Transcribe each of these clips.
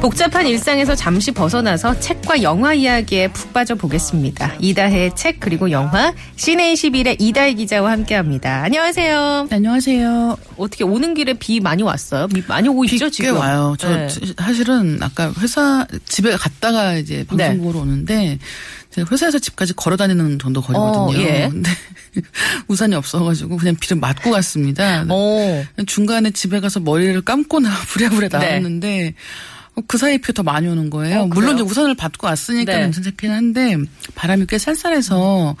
복잡한 일상에서 잠시 벗어나서 책과 영화 이야기에 푹 빠져 보겠습니다. 이다혜의 책 그리고 영화 시내 21의 이다혜 기자와 함께합니다. 안녕하세요. 안녕하세요. 어떻게 오는 길에 비 많이 왔어요? 비 많이 오고 있죠 비꽤 지금? 와요. 저 네. 사실은 아까 회사 집에 갔다가 이제 방송 네. 보러 오는데 제가 회사에서 집까지 걸어 다니는 정도 거리거든요. 어, 예. 근데 우산이 없어가지고 그냥 비를 맞고 갔습니다. 어. 중간에 집에 가서 머리를 감고 나 부랴부랴 나왔는데 어, 그 사이에 비가 더 많이 오는 거예요. 어, 물론? 이제 우산을 받고 왔으니까 네. 괜찮긴 한데 바람이 꽤 쌀쌀해서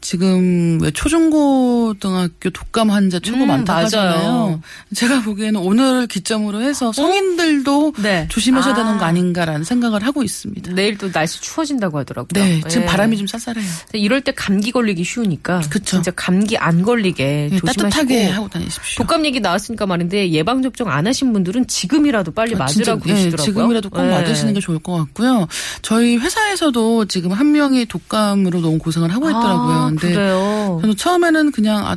지금 왜 초중고등학교 독감 환자 최고 음, 많다고 맞아요. 하잖아요. 제가 보기에는 오늘을 기점으로 해서 성인들도 네. 조심하셔야 아. 되는 거 아닌가라는 생각을 하고 있습니다. 내일 또 날씨 추워진다고 하더라고요. 네, 지금 예. 바람이 좀 쌀쌀해요. 이럴 때 감기 걸리기 쉬우니까 그쵸. 진짜 감기 안 걸리게 네, 조심하시고 따뜻하게 하고 다니십시오. 독감 얘기 나왔으니까 말인데 예방 접종 안 하신 분들은 지금이라도 빨리 아, 맞으라고 예, 그러시더라고요. 지금이라도 꼭 예. 맞으시는 게 좋을 것 같고요. 저희 회사에서도 지금 한 명이 독감으로 너무 고생을 하고 있더라고요. 아, 근데 그래요. 저는 처음에는 그냥 아,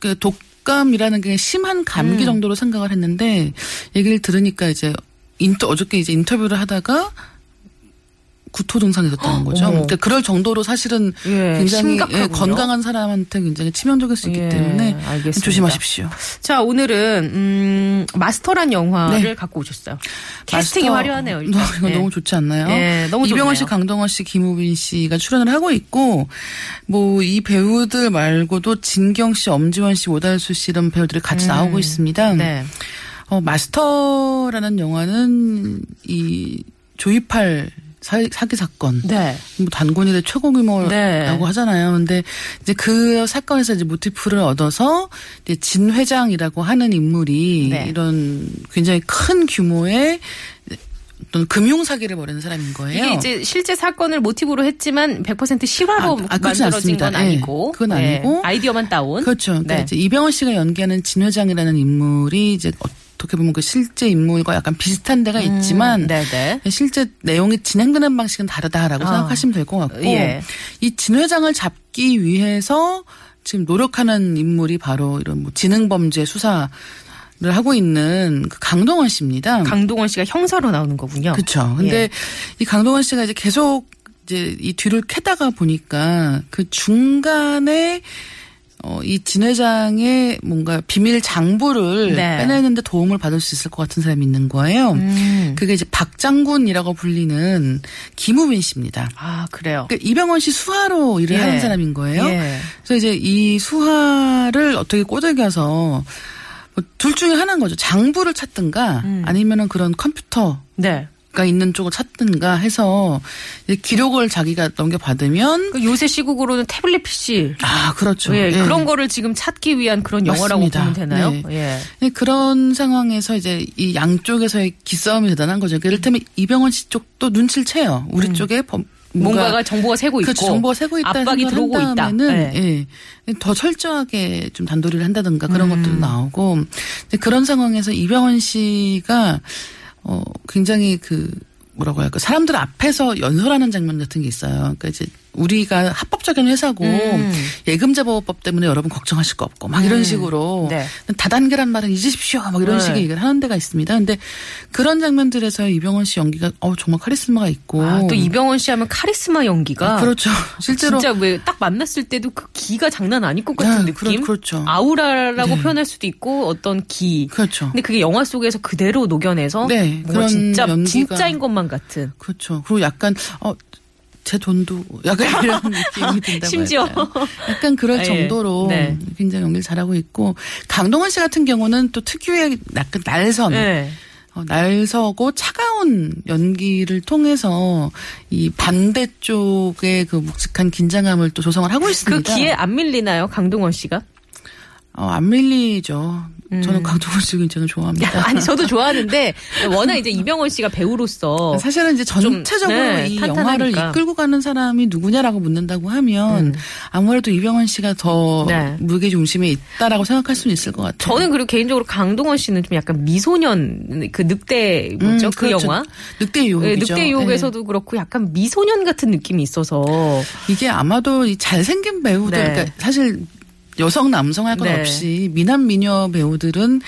그 독감이라는 게 심한 감기 음. 정도로 생각을 했는데 얘기를 들으니까 이제 인터 어저께 이제 인터뷰를 하다가 구토 증상이 있었다는 거죠. 그러니까 그럴 정도로 사실은 예, 굉장히 심각하군요. 예, 건강한 사람한테 굉장히 치명적일 수 있기 예, 때문에 알겠습니다. 조심하십시오. 자 오늘은 음, 마스터란 영화를 네. 갖고 오셨어요. 캐스팅이 마스터- 화려하네요. 일단. 너, 이거 예. 너무 좋지 않나요? 예, 너무 이병헌 씨, 좋네요. 강동원 씨, 김우빈 씨가 출연을 하고 있고 뭐 이 배우들 말고도 진경 씨, 엄지원 씨, 오달수 씨 이런 배우들이 같이 나오고 있습니다. 네. 어, 마스터라는 영화는 이 조이팔 사, 사기 사건 네. 뭐 단군일의 최고 규모라고 네. 하잖아요. 근데 이제 그 사건에서 이제 모티프를 얻어서 이제 진 회장이라고 하는 인물이 네. 이런 굉장히 큰 규모의 어떤 금융 사기를 벌이는 사람인 거예요. 이게 이제 실제 사건을 모티브로 했지만 100% 실화로 아, 아, 만들어진 않습니다. 건 아니고. 예, 그건 예, 아니고. 아이디어만 따온. 그렇죠. 그러니까 네. 이제 이병헌 씨가 연기하는 진 회장이라는 인물이 이제 어떻게 보면 그 실제 인물과 약간 비슷한 데가 있지만 음. 실제 내용이 진행되는 방식은 다르다라고 아. 생각하시면 될 것 같고 예. 이진 회장을 잡기 위해서 지금 노력하는 인물이 바로 이런 뭐 지능 범죄 수사 를 하고 있는 그 강동원 씨입니다. 강동원 씨가 형사로 나오는 거군요. 그렇죠. 근데 예. 이 강동원 씨가 이제 계속 이제 이 뒤를 캐다가 보니까 그 중간에 어, 이 진 회장의 뭔가 비밀 장부를 네. 빼내는데 도움을 받을 수 있을 것 같은 사람이 있는 거예요. 음. 그게 이제 박장군이라고 불리는 김우빈 씨입니다. 아 그래요. 그 이병헌 씨 수하로 일을 예. 하는 사람인 거예요. 예. 그래서 이제 이 수하를 어떻게 꼬들겨서 뭐둘 중에 하나인 거죠. 장부를 찾든가 음. 아니면은 그런 컴퓨터 네. 가 있는 쪽을 찾든가 해서 기록을 자기가 넘겨받으면 그 요새 시국으로는 태블릿 PC. 아 그렇죠. 예, 예. 그런 거를 지금 찾기 위한 그런 영화라고 맞습니다. 보면 되나요? 네. 예. 네, 그런 상황에서 이제 이 양쪽에서의 기싸움이 대단한 거죠. 그러니까 이를테면 이병헌 씨 쪽도 눈치를 채요. 우리 쪽에 범- 음. 뭔가가 정보가 새고 있고 그 정보가 새고 있다 압박이 들어오고 한 있다. 다음에는 예. 예. 더 철저하게 좀 단도리를 한다든가 그런 음. 것들도 나오고 그런 상황에서 이병헌 씨가 어 굉장히 그 뭐라고 할까 사람들 앞에서 연설하는 장면 같은 게 있어요. 그러니까 이제 우리가 합법적인 회사고 음. 예금자 보호법 때문에 여러분 걱정하실 거 없고 막 이런 식으로 네. 다단계란 말은 잊으십시오 막 이런 네. 식의 얘기를 하는 데가 있습니다. 근데 그런 장면들에서 이병헌 씨 연기가 어 정말 카리스마가 있고 아, 또 이병헌 씨 하면 카리스마 연기가 아, 그렇죠. 실제로 진짜 왜 딱 만났을 때도 그 기가 장난 아닐 것 같은 네, 느낌. 그렇- 그렇죠. 아우라라고 네. 표현할 수도 있고 어떤 기. 그렇죠. 근데 그게 영화 속에서 그대로 녹여내서 네, 뭔가 그런 진짜 연기가- 진짜인 것만 같은. 그렇죠. 그리고 약간 어. 제 돈도 약간 이런 느낌이 든다고 심지어. 약간 그럴 예. 정도로 네. 굉장히 연기를 잘하고 있고 강동원 씨 같은 경우는 또 특유의 약간 날선 네. 어, 날서고 차가운 연기를 통해서 이 반대쪽의 그 묵직한 긴장감을 또 조성을 하고 그 있습니다. 기에 안 밀리나요, 강동원 씨가? 어, 안 밀리죠. 저는 강동원 씨 굉장히 좋아합니다. 아니 저도 좋아하는데 워낙 이제 이병헌 씨가 배우로서 사실은 이제 전체적으로 네, 이 탄탄하니까. 영화를 이끌고 가는 사람이 누구냐라고 묻는다고 하면 아무래도 이병헌 씨가 더 음. 네. 무게 중심에 있다라고 생각할 수는 있을 것 같아요. 저는 그리고 개인적으로 강동원 씨는 좀 약간 미소년 그 늑대 뭐죠 음, 그 그렇죠. 영화 늑대 유혹이죠. 네, 늑대 유혹에서도 그렇고 약간 미소년 같은 느낌이 있어서 네. 이게 아마도 이 잘생긴 배우들, 네. 그러니까 사실 여성 남성 할것 네. 없이 미남 미녀 배우들은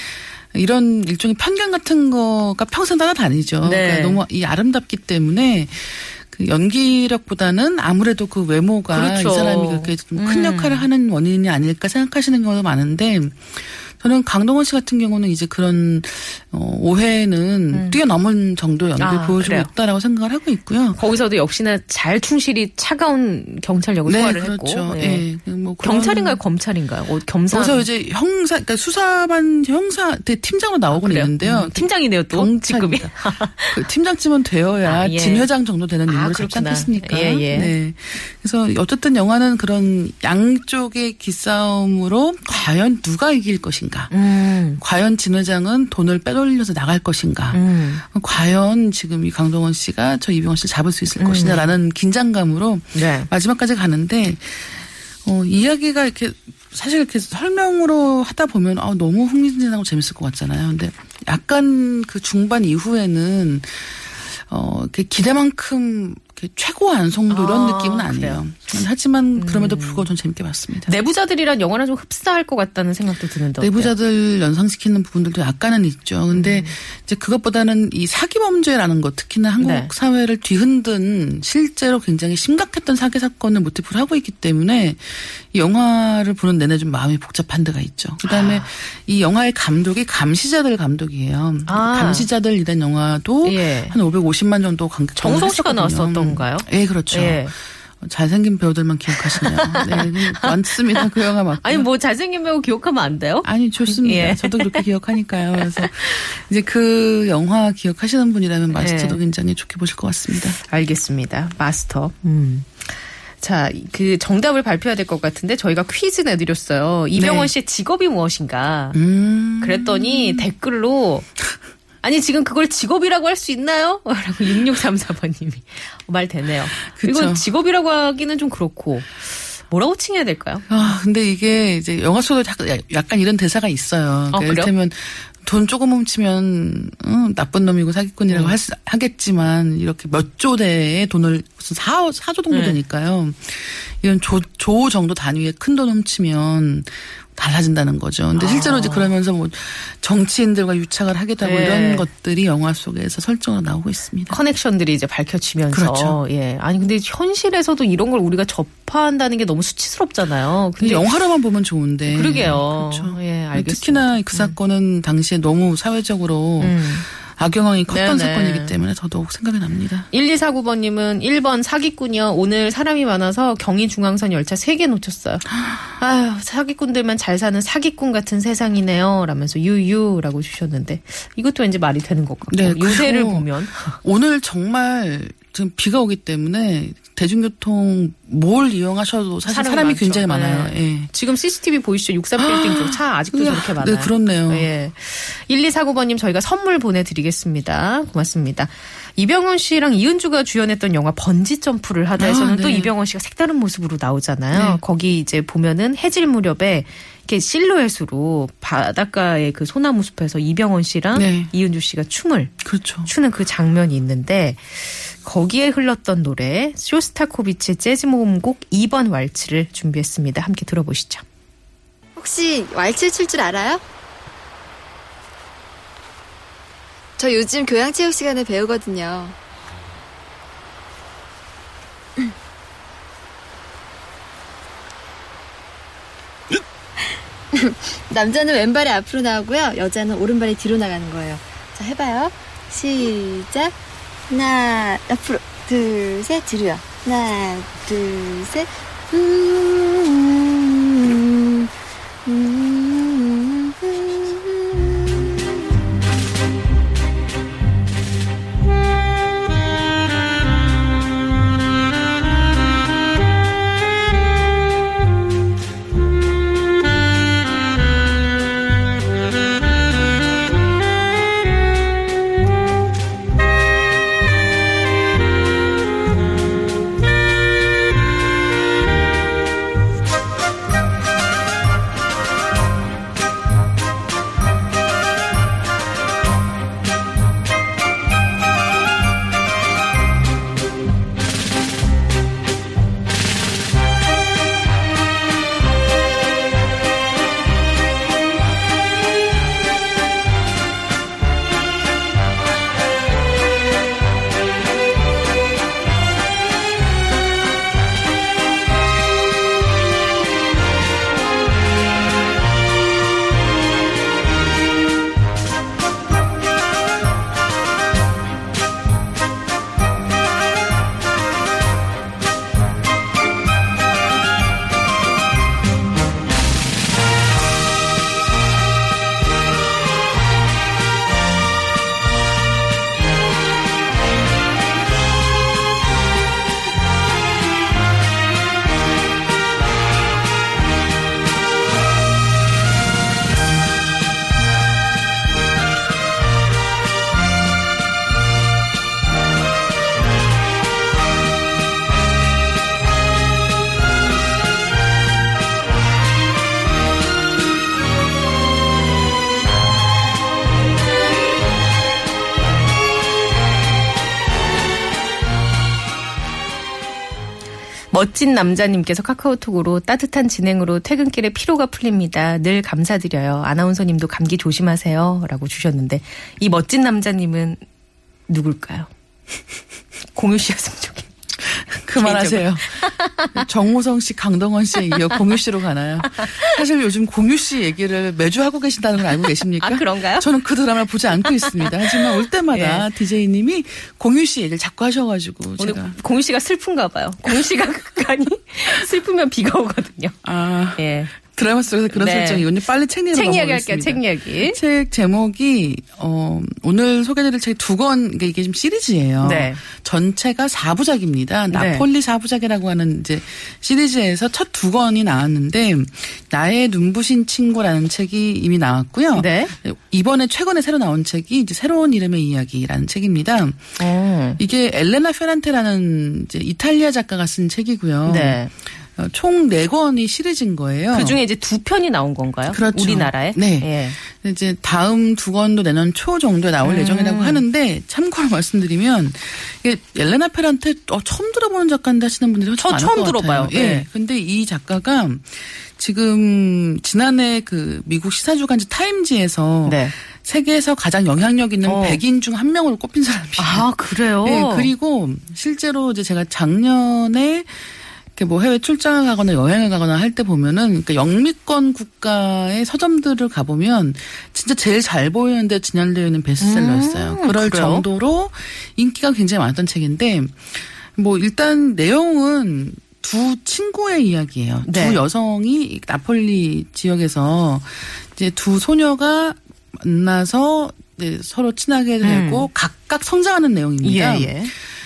이런 일종의 편견 같은 거가 평생 따라다니죠. 네. 그러니까 너무 이 아름답기 때문에 그 연기력보다는 아무래도 그 외모가 그렇죠. 이 사람이 그렇게 좀큰 음. 역할을 하는 원인이 아닐까 생각하시는 경우가 많은데 저는 강동원 씨 같은 경우는 이제 그런 어, 오해는 뛰어넘은 정도 연기 음. 아, 보여주고 그래요? 있다라고 생각을 하고 있고요. 거기서도 역시나 잘 충실히 차가운 경찰력을 소화를 그렇죠. 했고 예. 뭐 그런- 경찰인가요 검찰인가요 어, 겸사 거기서 이제 형사, 그러니까 수사반 형사 때 팀장으로 나오곤 그래요? 있는데요. 음, 팀장이네요 또 경찰입니다. 그 팀장쯤은 되어야 아, 예. 진 회장 정도 되는 아, 인물을 잡지. 않겠습니까? 예, 예. 네. 그래서 어쨌든 영화는 그런 양쪽의 기싸움으로 과연 누가 이길 것인가? 음, 과연 진 회장은 돈을 빼돌려서 나갈 것인가? 음. 과연 지금 이 강동원 씨가 저 이병헌 씨를 잡을 수 있을 음. 것이냐라는 긴장감으로 네. 마지막까지 가는데 어, 이야기가 이렇게 사실 이렇게 설명으로 하다 보면 아, 너무 흥미진진하고 재밌을 것 같잖아요. 근데 약간 그 중반 이후에는 어, 이렇게 기대만큼 최고 완성도 이런 아, 느낌은 아니에요. 그래요? 음. 하지만 그럼에도 불구하고 전 재밌게 봤습니다. 내부자들이란 영화랑 좀 흡사할 것 같다는 생각도 드는데 어때요? 내부자들 연상시키는 부분들도 약간은 있죠. 근데 음. 이제 그것보다는 이 사기 범죄라는 것, 특히나 한국 네. 사회를 뒤흔든 실제로 굉장히 심각했던 사기 사건을 모티프로 하고 있기 때문에 이 영화를 보는 내내 좀 마음이 복잡한 데가 있죠. 그다음에 이 영화의 감독이 감시자들 감독이에요. 아. 감시자들이란 영화도 예. 한 550만 정도 관객 정우성 씨가 나왔었던 가요? 예, 그렇죠. 예. 잘생긴 배우들만 기억하시네요. 네, 많습니다. 그 영화 맞고. 아니 뭐 잘생긴 배우 기억하면 안 돼요? 아니 좋습니다. 예. 저도 그렇게 기억하니까요. 그래서 이제 그 영화 기억하시는 분이라면 마스터도 예. 굉장히 좋게 보실 것 같습니다. 알겠습니다. 마스터. 음. 자, 그 정답을 발표해야 될 것 같은데 저희가 퀴즈 내드렸어요. 이병헌 네. 씨의 직업이 무엇인가? 음. 그랬더니 댓글로 아니 지금 그걸 직업이라고 할 수 있나요? 라고 6634번님이 말 되네요. 그쵸. 이건 직업이라고 하기는 좀 그렇고 뭐라고 칭해야 될까요? 아 근데 이게 이제 영화 속에 약간- 이런 대사가 있어요. 어, 그러니까 그래요? 이를테면 돈 조금 훔치면 응, 나쁜 놈이고 사기꾼이라고 음. 할 수- 하겠지만 이렇게 몇 조 대의 돈을 무슨 4, 4조 정도 네. 되니까요. 이런 조, 조 정도 단위의 큰 돈 훔치면 달라진다는 거죠. 근데 실제로 이제 그러면서 뭐 정치인들과 유착을 하기도 하고 아. 네. 이런 것들이 영화 속에서 설정으로 나오고 있습니다. 커넥션들이 이제 밝혀지면서 그렇죠. 예 아니 근데 현실에서도 이런 걸 우리가 접한다는 게 너무 수치스럽잖아요. 근데 영화로만 보면 좋은데. 그러게요. 그렇죠. 예, 알겠습니다. 특히나 그 사건은 당시에 너무 사회적으로 음. 악영향이 컸던 네네. 사건이기 때문에 더더욱 생각이 납니다. 1249번님은 1번 사기꾼이요. 오늘 사람이 많아서 경의중앙선 열차 3개 놓쳤어요. 아유, 사기꾼들만 잘 사는 사기꾼 같은 세상이네요. 라면서 유유라고 주셨는데 이것도 왠지 말이 되는 것 같고 네, 요새를 보면 오늘 정말 지금 비가 오기 때문에 대중교통 뭘 이용하셔도 사실 사람이 사람이. 굉장히 많아요. 네. 예. 지금 CCTV 보이시죠? 63빌딩 쪽 차 아직도 저렇게 많아요. 네, 그렇네요. 예. 1249번님 저희가 선물 보내드리겠습니다. 고맙습니다. 이병헌 씨랑 이은주가 주연했던 영화 번지 점프를 하다에서는 아, 또 네. 이병헌 씨가 색다른 모습으로 나오잖아요. 네. 거기 이제 보면은 해질 무렵에 이렇게 실루엣으로 바닷가의 그 소나무 숲에서 이병헌 씨랑 네. 이은주 씨가 춤을 그렇죠. 추는 그 장면이 있는데 거기에 흘렀던 노래 쇼스타코비치의 재즈 모음곡 2번 왈츠를 준비했습니다. 함께 들어보시죠. 혹시 왈츠 출 줄 알아요? 저 요즘 교양 체육 시간에 배우거든요. 남자는 왼발이 앞으로 나오고요. 여자는 오른발이 뒤로 나가는 거예요. 자, 해봐요. 시작. 하나, 앞으로. 둘, 셋, 뒤로요. 하나, 둘, 셋. 음, 멋진 남자님께서 카카오톡으로 따뜻한 진행으로 퇴근길에 피로가 풀립니다. 늘 감사드려요. 아나운서님도 감기 조심하세요. 라고 주셨는데 이 멋진 남자님은 누굴까요? 공유 씨였으면 좋겠네요. 그만하세요. 정호성 씨, 강동원 씨에 이어 공유 씨로 가나요? 사실 요즘 공유 씨 얘기를 매주 하고 계신다는 걸 알고 계십니까? 아, 그런가요? 저는 그 드라마를 보지 않고 있습니다. 하지만 올 때마다 DJ님이 공유 씨 얘기를 자꾸 하셔가지고 오늘 제가 공유 씨가 슬픈가 봐요. 공유 씨가 극간이 슬프면 비가 오거든요. 아 예. 드라마 속에서 그런 네. 설정이 오늘 빨리 책 얘기 책 이야기 할게요. 책 이야기. 책 제목이 어 오늘 소개드릴 책두권 이게 이게 지금 시리즈예요. 네. 전체가 4부작입니다. 나폴리 4부작이라고 하는 이제 시리즈에서 첫 두 권이 나왔는데 나의 눈부신 친구라는 책이 이미 나왔고요. 네. 이번에 최근에 새로 나온 책이 이제 새로운 이름의 이야기라는 책입니다. 어. 이게 엘레나 페란테라는 이제 이탈리아 작가가 쓴 책이고요. 네. 어, 총 4권이 시리즈인 거예요. 그 중에 이제 두 편이 나온 건가요? 그렇죠. 우리나라에? 네. 예. 이제 다음 두 권도 내년 초 정도에 나올 음. 예정이라고 하는데 참고로 말씀드리면 이게 엘레나 페란테 어, 처음 들어보는 작가인데 하시는 분들이 저 처음 것 들어봐요. 같아요. 예. 네. 근데 이 작가가 지금 지난해 그 미국 시사주간지 타임지에서 네. 세계에서 가장 영향력 있는 어. 100인 중 한 명으로 꼽힌 사람이에요. 아, 그래요? 네, 그리고 실제로 이제 제가 작년에 뭐 해외 출장을 가거나 여행을 가거나 할 때 보면은 그러니까 영미권 국가의 서점들을 가보면 진짜 제일 잘 보이는데 진열되어 있는 베스트셀러였어요. 음, 그럴 그래요? 정도로 인기가 굉장히 많았던 책인데 뭐 일단 내용은 두 친구의 이야기예요. 네. 두 여성이 나폴리 지역에서 이제 두 소녀가 만나서 이제 서로 친하게 되고 각각 성장하는 내용입니다. 음. 예, 예.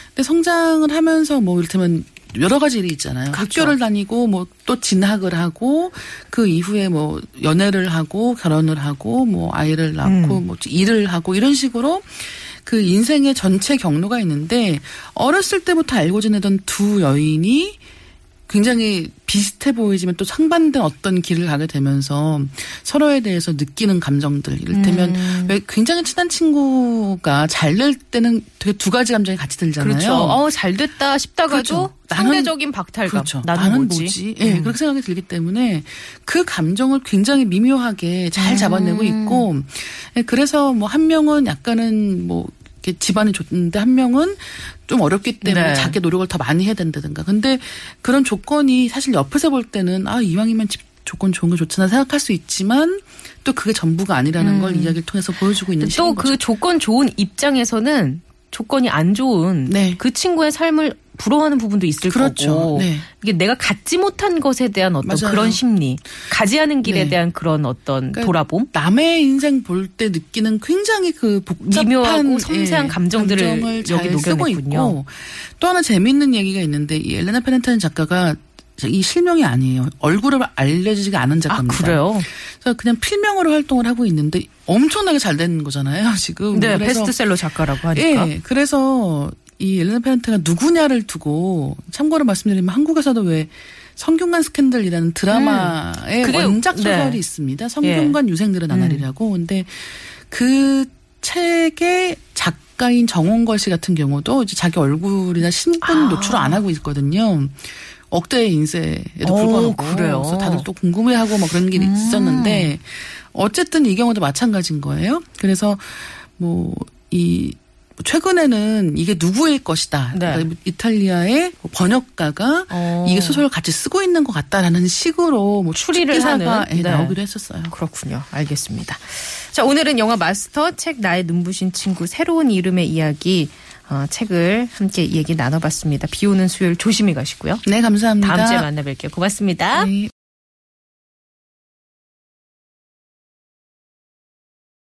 근데 성장을 하면서 뭐 이를테면 여러 가지 일이 있잖아요. 그렇죠. 학교를 다니고 뭐 또 진학을 하고 그 이후에 뭐 연애를 하고 결혼을 하고 뭐 아이를 낳고 음. 뭐 일을 하고 이런 식으로 그 인생의 전체 경로가 있는데 어렸을 때부터 알고 지내던 두 여인이 굉장히 비슷해 보이지만 또 상반된 어떤 길을 가게 되면서 서로에 대해서 느끼는 감정들 이를테면 음. 왜 굉장히 친한 친구가 잘 될 때는 되게 두 가지 감정이 같이 들잖아요. 그렇죠. 어, 잘 됐다 싶다가도 그렇죠. 상대적인 박탈감. 그렇죠. 나는, 나는, 뭐지? 뭐지? 예, 음. 그렇게 생각이 들기 때문에 그 감정을 굉장히 미묘하게 음. 잘 잡아내고 있고, 예, 그래서 뭐 한 명은 약간은 뭐 집안이 좋은데 한 명은 좀 어렵기 때문에 네. 자기 노력을 더 많이 해야 된다든가. 근데 그런 조건이 사실 옆에서 볼 때는 아 이왕이면 집 조건 좋은 게 좋잖아 생각할 수 있지만 또 그게 전부가 아니라는 걸 이야기를 통해서 보여주고 있는 또 그. 조건 좋은 입장에서는 조건이 안 좋은 네. 그 친구의 삶을 부러워하는 부분도 있을 그렇죠. 거고 네. 이게 내가 갖지 못한 것에 대한 어떤 맞아요. 그런 심리, 가지 않은 길에 네. 대한 그런 어떤 그러니까 돌아봄, 남의 인생 볼 때 느끼는 굉장히 그 복잡한 미묘하고 섬세한 감정들을 감정을 여기 녹여냈군요. 있고 또 하나 재미있는 얘기가 있는데 이 엘레나 페렌타는 작가가 이 실명이 아니에요. 얼굴을 알려지지가 않은 아 작가입니다. 그래요? 그래서 그냥 필명으로 활동을 하고 있는데 엄청나게 잘 되는 거잖아요. 지금. 네, 베스트셀러 작가라고 하니까. 예, 그래서 이 엘레나 페렌테가 누구냐를 두고 참고로 말씀드리면 한국에서도 왜 성균관 스캔들이라는 드라마의 음, 원작 소설이 네. 있습니다. 성균관 유생들의 나날이라고. 근데 그 책의 작가인 정원걸 씨 같은 경우도 이제 자기 얼굴이나 신분 아. 노출을 안 하고 있거든요. 억대의 인쇄에도 오, 불구하고 그래요? 그래서 다들 또 궁금해하고 뭐 그런 게 음. 있었는데 어쨌든 이 경우도 마찬가지인 거예요. 그래서 뭐이 최근에는 이게 누구의 것이다. 네. 그러니까 이탈리아의 번역가가 어. 이게 소설을 같이 쓰고 있는 것 같다라는 식으로 뭐 추리를 하는, 예, 네. 나오기도 했었어요. 그렇군요. 알겠습니다. 자, 오늘은 영화 마스터 책 나의 눈부신 친구 새로운 이름의 이야기 어, 책을 함께 얘기 나눠봤습니다. 비 오는 수요일 조심히 가시고요. 네, 감사합니다. 다음 주에 만나 뵐게요. 고맙습니다. 네.